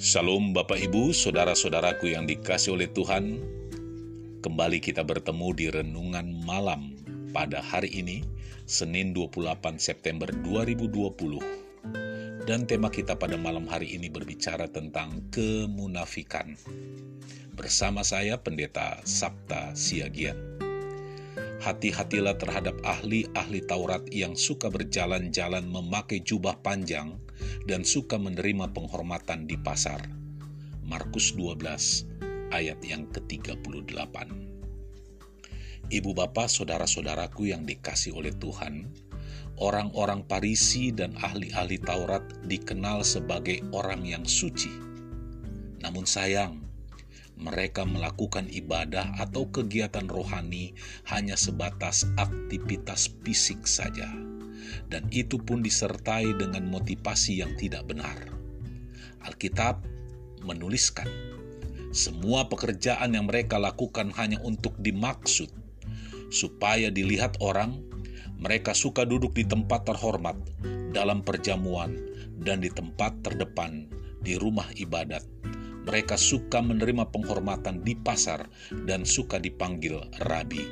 Shalom Bapak Ibu, Saudara-saudaraku yang dikasih oleh Tuhan. Kembali kita bertemu di Renungan Malam pada hari ini, Senin 28 September 2020. Dan tema kita pada malam hari ini berbicara tentang kemunafikan. Bersama saya Pendeta Sabta Siagian. Hati-hatilah terhadap ahli-ahli Taurat yang suka berjalan-jalan memakai jubah panjang dan suka menerima penghormatan di pasar. Markus 12 ayat yang ke-38. Ibu bapak saudara-saudaraku yang dikasih oleh Tuhan, orang-orang Parisi dan ahli-ahli Taurat dikenal sebagai orang yang suci. Namun sayang, mereka melakukan ibadah atau kegiatan rohani hanya sebatas aktivitas fisik saja dan itu pun disertai dengan motivasi yang tidak benar. Alkitab menuliskan, semua pekerjaan yang mereka lakukan hanya untuk dimaksud, supaya dilihat orang, mereka suka duduk di tempat terhormat, dalam perjamuan, dan di tempat terdepan di rumah ibadat. Mereka suka menerima penghormatan di pasar dan suka dipanggil rabi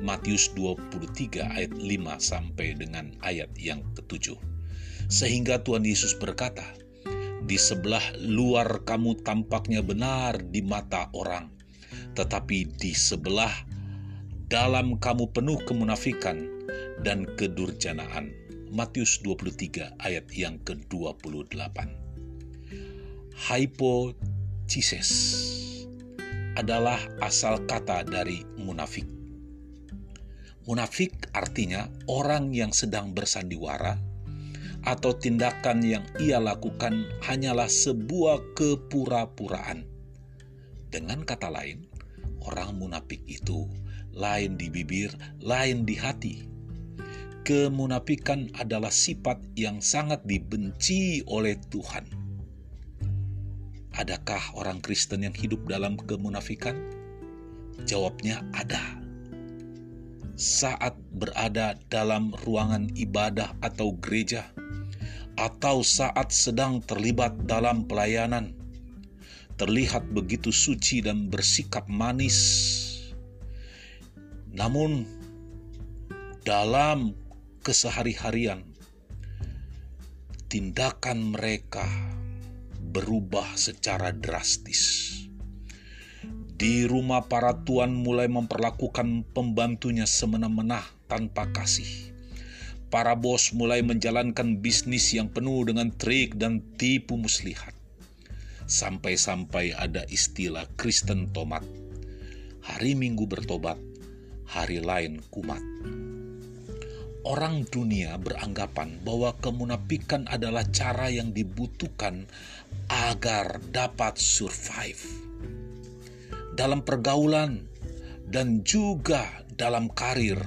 Matius 23 ayat 5 sampai dengan ayat yang ketujuh. Sehingga Tuhan Yesus berkata, di sebelah luar kamu tampaknya benar di mata orang, tetapi di sebelah dalam kamu penuh kemunafikan dan kedurjanaan. Matius 23 ayat yang ke-28. Hypothesis adalah asal kata dari munafik Munafik artinya orang yang sedang bersandiwara atau tindakan yang ia lakukan hanyalah sebuah kepura-puraan. Dengan kata lain, orang munafik itu lain di bibir, lain di hati. Kemunafikan adalah sifat yang sangat dibenci oleh Tuhan. Adakah orang Kristen yang hidup dalam kemunafikan? Jawabnya ada saat berada dalam ruangan ibadah atau gereja, atau saat sedang terlibat dalam pelayanan, terlihat begitu suci dan bersikap manis. Namun, dalam kesehari-harian, tindakan mereka berubah secara drastis di rumah para tuan mulai memperlakukan pembantunya semena-mena tanpa kasih. Para bos mulai menjalankan bisnis yang penuh dengan trik dan tipu muslihat. Sampai-sampai ada istilah Kristen tomat. Hari Minggu bertobat, hari lain kumat. Orang dunia beranggapan bahwa kemunafikan adalah cara yang dibutuhkan agar dapat survive dalam pergaulan, dan juga dalam karir.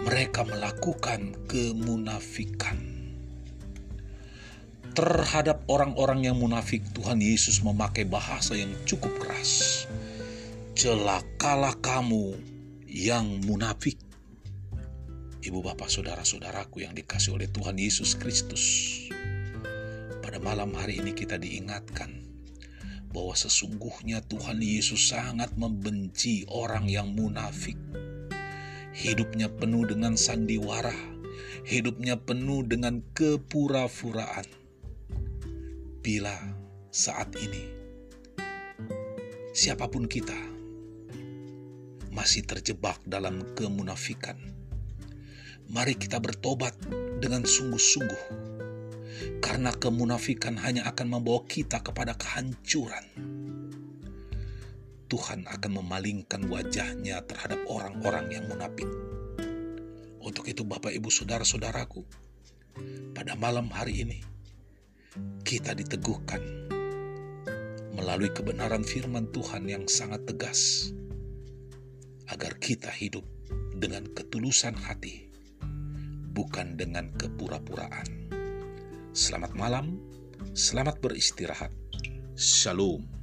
Mereka melakukan kemunafikan. Terhadap orang-orang yang munafik, Tuhan Yesus memakai bahasa yang cukup keras. Celakalah kamu yang munafik. Ibu bapak saudara-saudaraku yang dikasih oleh Tuhan Yesus Kristus. Pada malam hari ini kita diingatkan bahwa sesungguhnya Tuhan Yesus sangat membenci orang yang munafik. Hidupnya penuh dengan sandiwara, hidupnya penuh dengan kepura-puraan. Bila saat ini siapa pun kita masih terjebak dalam kemunafikan, mari kita bertobat dengan sungguh-sungguh karena kemunafikan hanya akan membawa kita kepada kehancuran. Tuhan akan memalingkan wajahnya terhadap orang-orang yang munafik. Untuk itu Bapak Ibu Saudara-saudaraku, pada malam hari ini kita diteguhkan melalui kebenaran firman Tuhan yang sangat tegas agar kita hidup dengan ketulusan hati, bukan dengan kepura-puraan. Selamat malam, selamat beristirahat. Shalom.